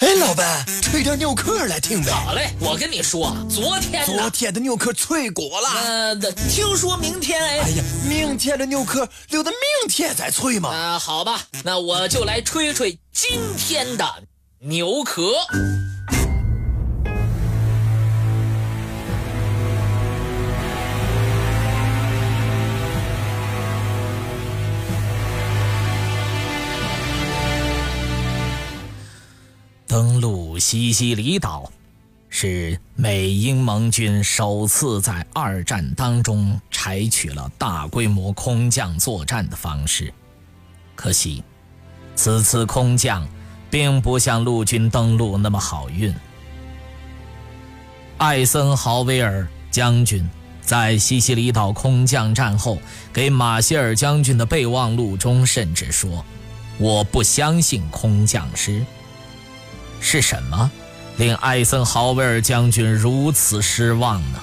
哎，老板，吹点牛壳来听呗。好嘞，我跟你说，昨天昨天的牛壳脆过了。呃，听说明天哎。哎呀，明天的牛壳留到明天再吹嘛。啊，好吧，那我就来吹吹今天的牛壳。登陆西西里岛，是美英盟军首次在二战当中采取了大规模空降作战的方式。可惜，此次空降并不像陆军登陆那么好运。艾森豪威尔将军在西西里岛空降战后，给马歇尔将军的备忘录中甚至说：“我不相信空降师。”是什么令艾森豪威尔将军如此失望呢？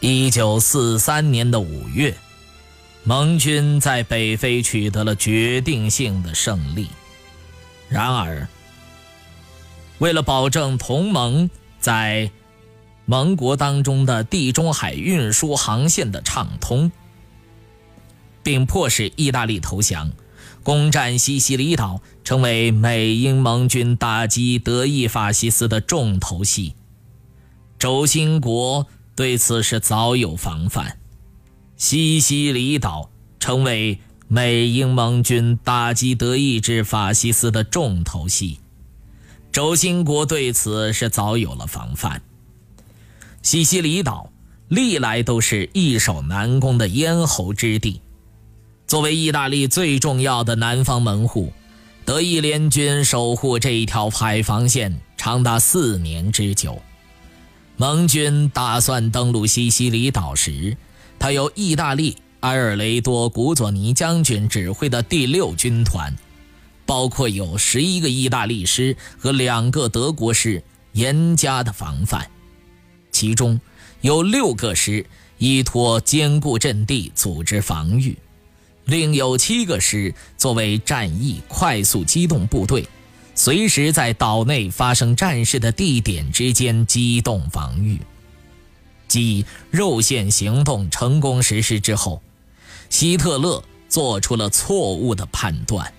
一九四三年的五月，盟军在北非取得了决定性的胜利。然而，为了保证同盟在盟国当中的地中海运输航线的畅通，并迫使意大利投降。攻占西西里岛成为美英盟军打击德意法西斯的重头戏。轴心国对此是早有防范。西西里岛成为美英盟军打击德意志法西斯的重头戏。轴心国对此是早有了防范。西西里岛历来都是易守难攻的咽喉之地。作为意大利最重要的南方门户，德意联军守护这一条海防线长达四年之久。盟军打算登陆西西里岛时，他由意大利埃尔雷多·古佐尼将军指挥的第六军团，包括有十一个意大利师和两个德国师，严加的防范。其中有六个师依托坚固阵地组织防御。另有七个师作为战役快速机动部队，随时在岛内发生战事的地点之间机动防御。继肉线行动成功实施之后，希特勒做出了错误的判断，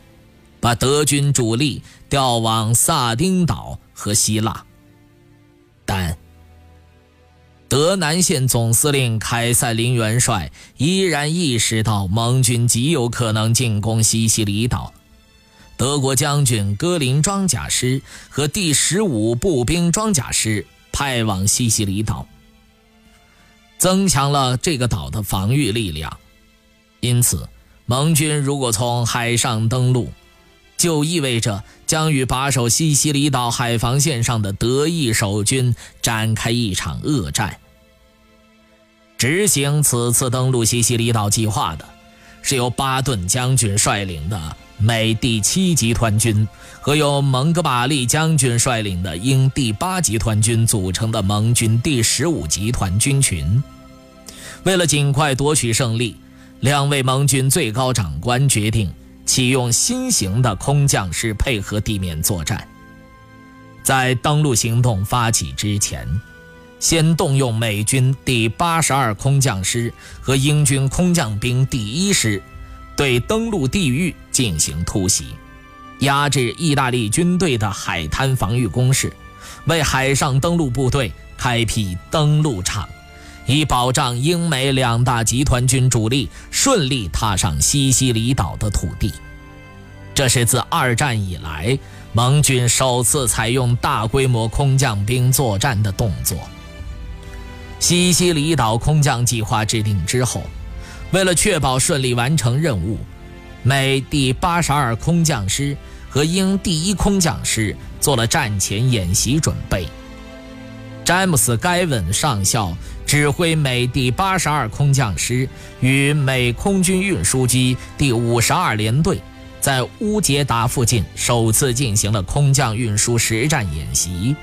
把德军主力调往萨丁岛和希腊，但。德南线总司令凯塞林元帅依然意识到盟军极有可能进攻西西里岛，德国将军戈林装甲师和第十五步兵装甲师派往西西里岛，增强了这个岛的防御力量。因此，盟军如果从海上登陆，就意味着将与把守西西里岛海防线上的德意守军展开一场恶战。执行此次登陆西西里岛计划的，是由巴顿将军率领的美第七集团军和由蒙哥马利将军率领的英第八集团军组成的盟军第十五集团军群。为了尽快夺取胜利，两位盟军最高长官决定启用新型的空降师配合地面作战。在登陆行动发起之前。先动用美军第八十二空降师和英军空降兵第一师，对登陆地域进行突袭，压制意大利军队的海滩防御工事，为海上登陆部队开辟登陆场，以保障英美两大集团军主力顺利踏上西西里岛的土地。这是自二战以来盟军首次采用大规模空降兵作战的动作。西西里岛空降计划制定之后，为了确保顺利完成任务，美第八十二空降师和英第一空降师做了战前演习准备。詹姆斯·盖文上校指挥美第八十二空降师与美空军运输机第五十二联队，在乌杰达附近首次进行了空降运输实战演习。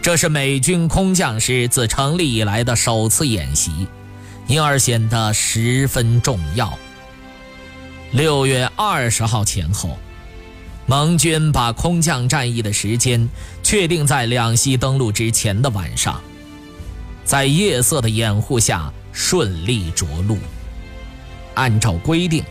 这是美军空降师自成立以来的首次演习，因而显得十分重要。六月二十号前后，盟军把空降战役的时间确定在两栖登陆之前的晚上，在夜色的掩护下顺利着陆。按照规定，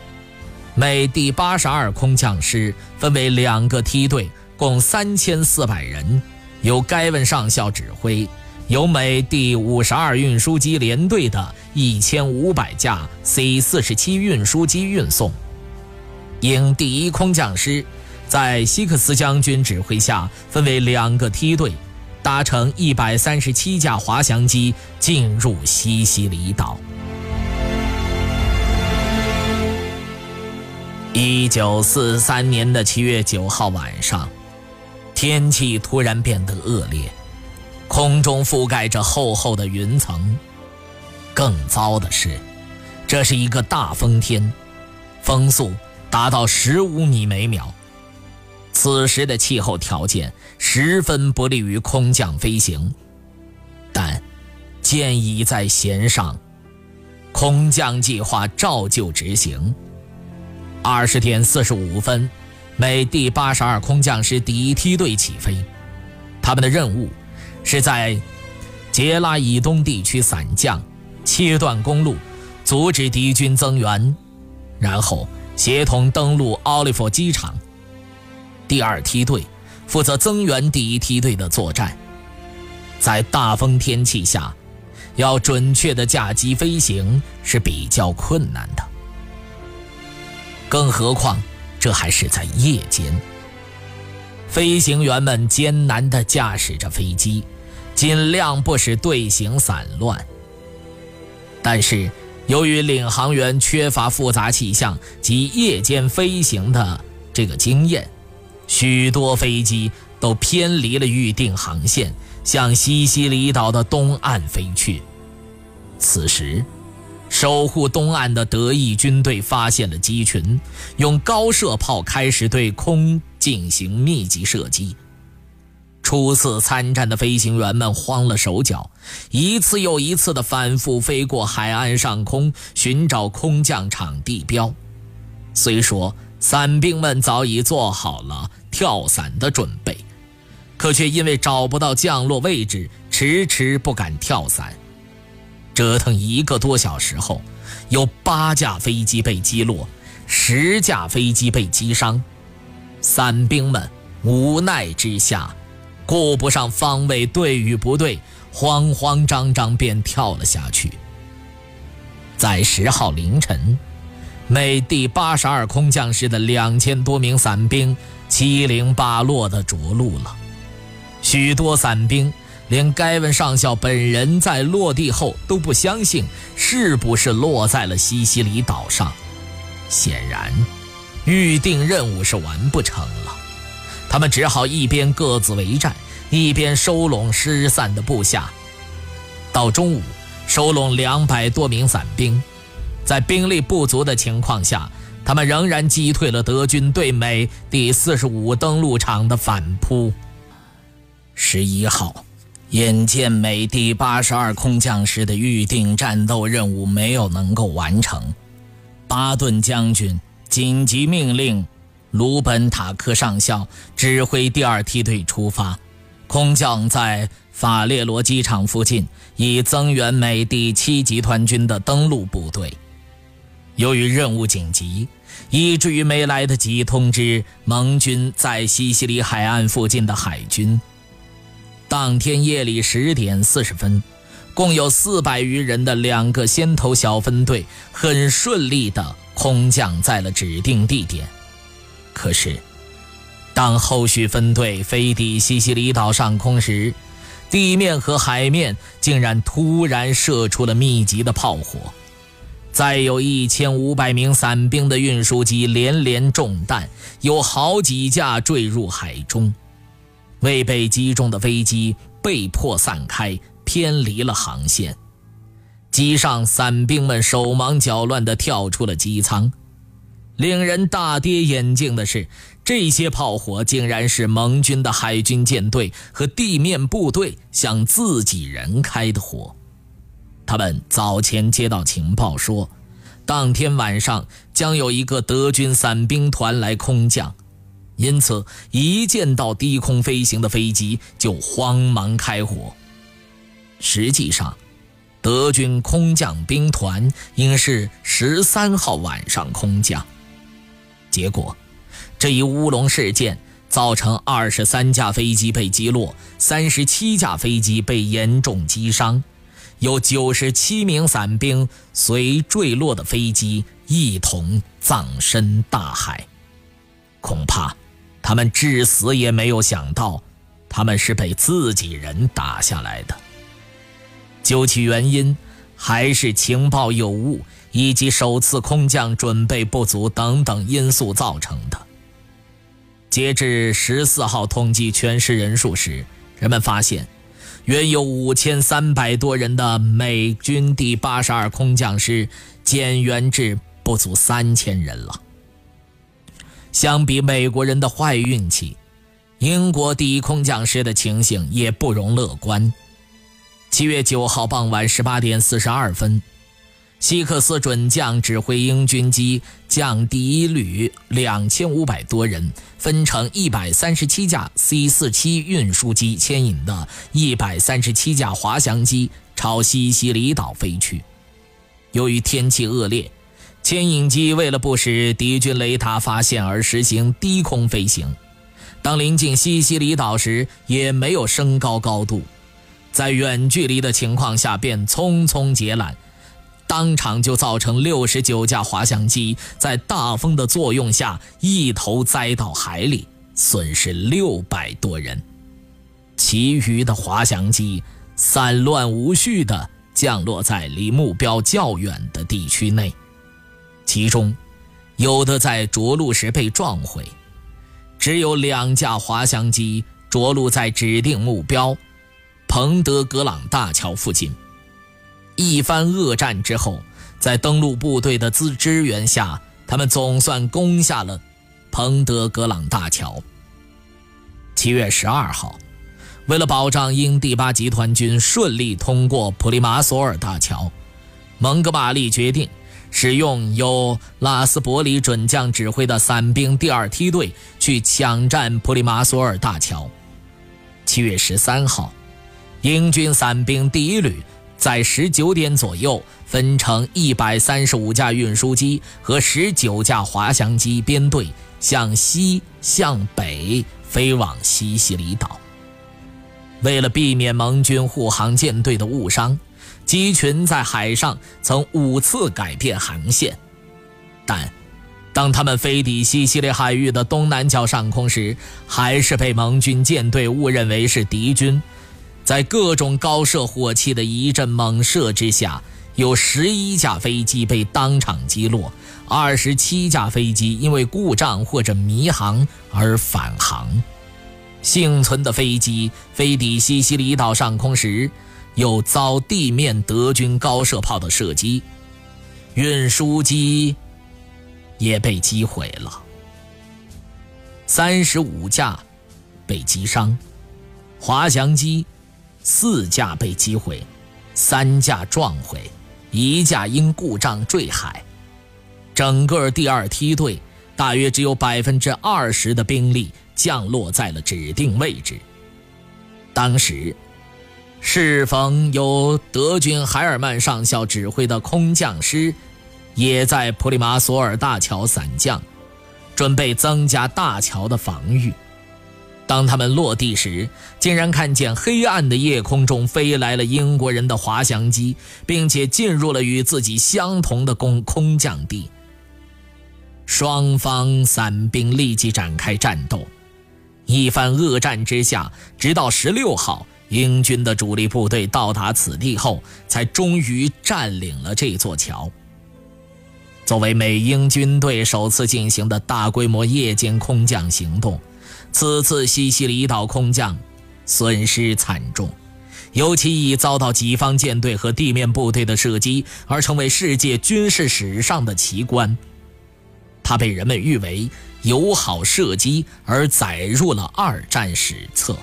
美第八十二空降师分为两个梯队，共三千四百人，由该文上校指挥，由美第五十二运输机联队的一千五百架 C 四十七运输机运送。英第一空降师。在希克斯将军指挥下，分为两个梯队，搭乘一百三十七架滑翔机进入西西里岛。一九四三年的七月九号晚上，天气突然变得恶劣，空中覆盖着厚厚的云层。更糟的是，这是一个大风天，风速达到十五米每秒。此时的气候条件十分不利于空降飞行，但箭已在弦上，空降计划照旧执行。二十点四十五分，美第八十二空降师第一梯队起飞，他们的任务是在杰拉以东地区散降，切断公路，阻止敌军增援，然后协同登陆奥利弗机场。第二梯队负责增援第一梯队的作战，在大风天气下，要准确的驾机飞行是比较困难的。更何况这还是在夜间，飞行员们艰难地驾驶着飞机，尽量不使队形散乱。但是由于领航员缺乏复杂气象及夜间飞行的这个经验。许多飞机都偏离了预定航线，向西西里岛的东岸飞去。此时，守护东岸的德意军队发现了机群，用高射炮开始对空进行密集射击。初次参战的飞行员们慌了手脚，一次又一次地反复飞过海岸上空，寻找空降场地标。虽说。伞兵们早已做好了跳伞的准备，可却因为找不到降落位置，迟迟不敢跳伞。折腾一个多小时后，有八架飞机被击落，十架飞机被击伤。伞兵们无奈之下，顾不上方位对与不对，慌慌张张便跳了下去。在十号凌晨。美第八十二空降师的两千多名伞兵七零八落地着陆了，许多伞兵连盖文上校本人在落地后都不相信是不是落在了西西里岛上。显然，预定任务是完不成了，他们只好一边各自为战，一边收拢失散的部下。到中午，收拢两百多名伞兵。在兵力不足的情况下，他们仍然击退了德军对美第四十五登陆场的反扑。十一号，眼见美第八十二空降师的预定战斗任务没有能够完成，巴顿将军紧急命令鲁本塔克上校指挥第二梯队出发，空降在法列罗机场附近，以增援美第七集团军的登陆部队。由于任务紧急，以至于没来得及通知盟军在西西里海岸附近的海军。当天夜里十点四十分，共有四百余人的两个先头小分队很顺利地空降在了指定地点。可是，当后续分队飞抵西西里岛上空时，地面和海面竟然突然射出了密集的炮火。再有一千五百名伞兵的运输机连连中弹，有好几架坠入海中。未被击中的飞机被迫散开，偏离了航线。机上伞兵们手忙脚乱地跳出了机舱。令人大跌眼镜的是，这些炮火竟然是盟军的海军舰队和地面部队向自己人开的火。他们早前接到情报说，当天晚上将有一个德军伞兵团来空降，因此一见到低空飞行的飞机就慌忙开火。实际上，德军空降兵团应是十三号晚上空降，结果这一乌龙事件造成二十三架飞机被击落，三十七架飞机被严重击伤。有九十七名伞兵随坠落的飞机一同葬身大海，恐怕他们至死也没有想到，他们是被自己人打下来的。究其原因，还是情报有误以及首次空降准备不足等等因素造成的。截至十四号统计全市人数时，人们发现。原有五千三百多人的美军第八十二空降师减员至不足三千人了。相比美国人的坏运气，英国第一空降师的情形也不容乐观。七月九号傍晚十八点四十二分。希克斯准将指挥英军机降第一旅两千五百多人，分成一百三十七架 C 四七运输机牵引的一百三十七架滑翔机朝西西里岛飞去。由于天气恶劣，牵引机为了不使敌军雷达发现而实行低空飞行。当临近西西里岛时，也没有升高高度，在远距离的情况下便匆匆截缆。当场就造成六十九架滑翔机在大风的作用下一头栽到海里，损失六百多人。其余的滑翔机散乱无序地降落在离目标较远的地区内，其中有的在着陆时被撞毁，只有两架滑翔机着陆在指定目标——彭德格朗大桥附近。一番恶战之后，在登陆部队的支支援下，他们总算攻下了彭德格朗大桥。七月十二号，为了保障英第八集团军顺利通过普利马索尔大桥，蒙哥马利决定使用由拉斯伯里准将指挥的伞兵第二梯队去抢占普利马索尔大桥。七月十三号，英军伞兵第一旅。在十九点左右，分成一百三十五架运输机和十九架滑翔机编队，向西向北飞往西西里岛。为了避免盟军护航舰队的误伤，机群在海上曾五次改变航线。但当他们飞抵西西里海域的东南角上空时，还是被盟军舰队误认为是敌军。在各种高射火器的一阵猛射之下，有十一架飞机被当场击落，二十七架飞机因为故障或者迷航而返航。幸存的飞机飞抵西西里岛上空时，又遭地面德军高射炮的射击，运输机也被击毁了，三十五架被击伤，滑翔机。四架被击毁，三架撞毁，一架因故障坠海。整个第二梯队大约只有百分之二十的兵力降落在了指定位置。当时，适逢由德军海尔曼上校指挥的空降师也在普里马索尔大桥伞降，准备增加大桥的防御。当他们落地时，竟然看见黑暗的夜空中飞来了英国人的滑翔机，并且进入了与自己相同的空空降地。双方伞兵立即展开战斗，一番恶战之下，直到十六号，英军的主力部队到达此地后，才终于占领了这座桥。作为美英军队首次进行的大规模夜间空降行动。此次西西里岛空降损失惨重，尤其以遭到己方舰队和地面部队的射击而成为世界军事史上的奇观。它被人们誉为“友好射击”而载入了二战史册。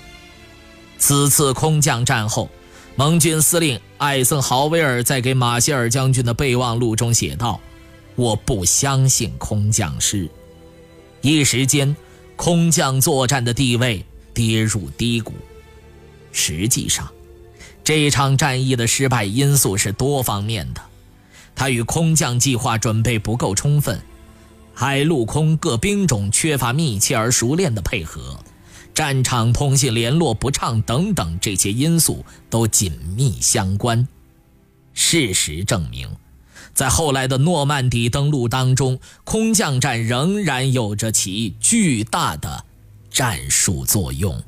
此次空降战后，盟军司令艾森豪威尔在给马歇尔将军的备忘录中写道：“我不相信空降师。”一时间。空降作战的地位跌入低谷。实际上，这场战役的失败因素是多方面的，它与空降计划准备不够充分。海陆空各兵种缺乏密切而熟练的配合，战场通信联络不畅等等，这些因素都紧密相关。事实证明，在后来的诺曼底登陆当中，空降战仍然有着其巨大的战术作用。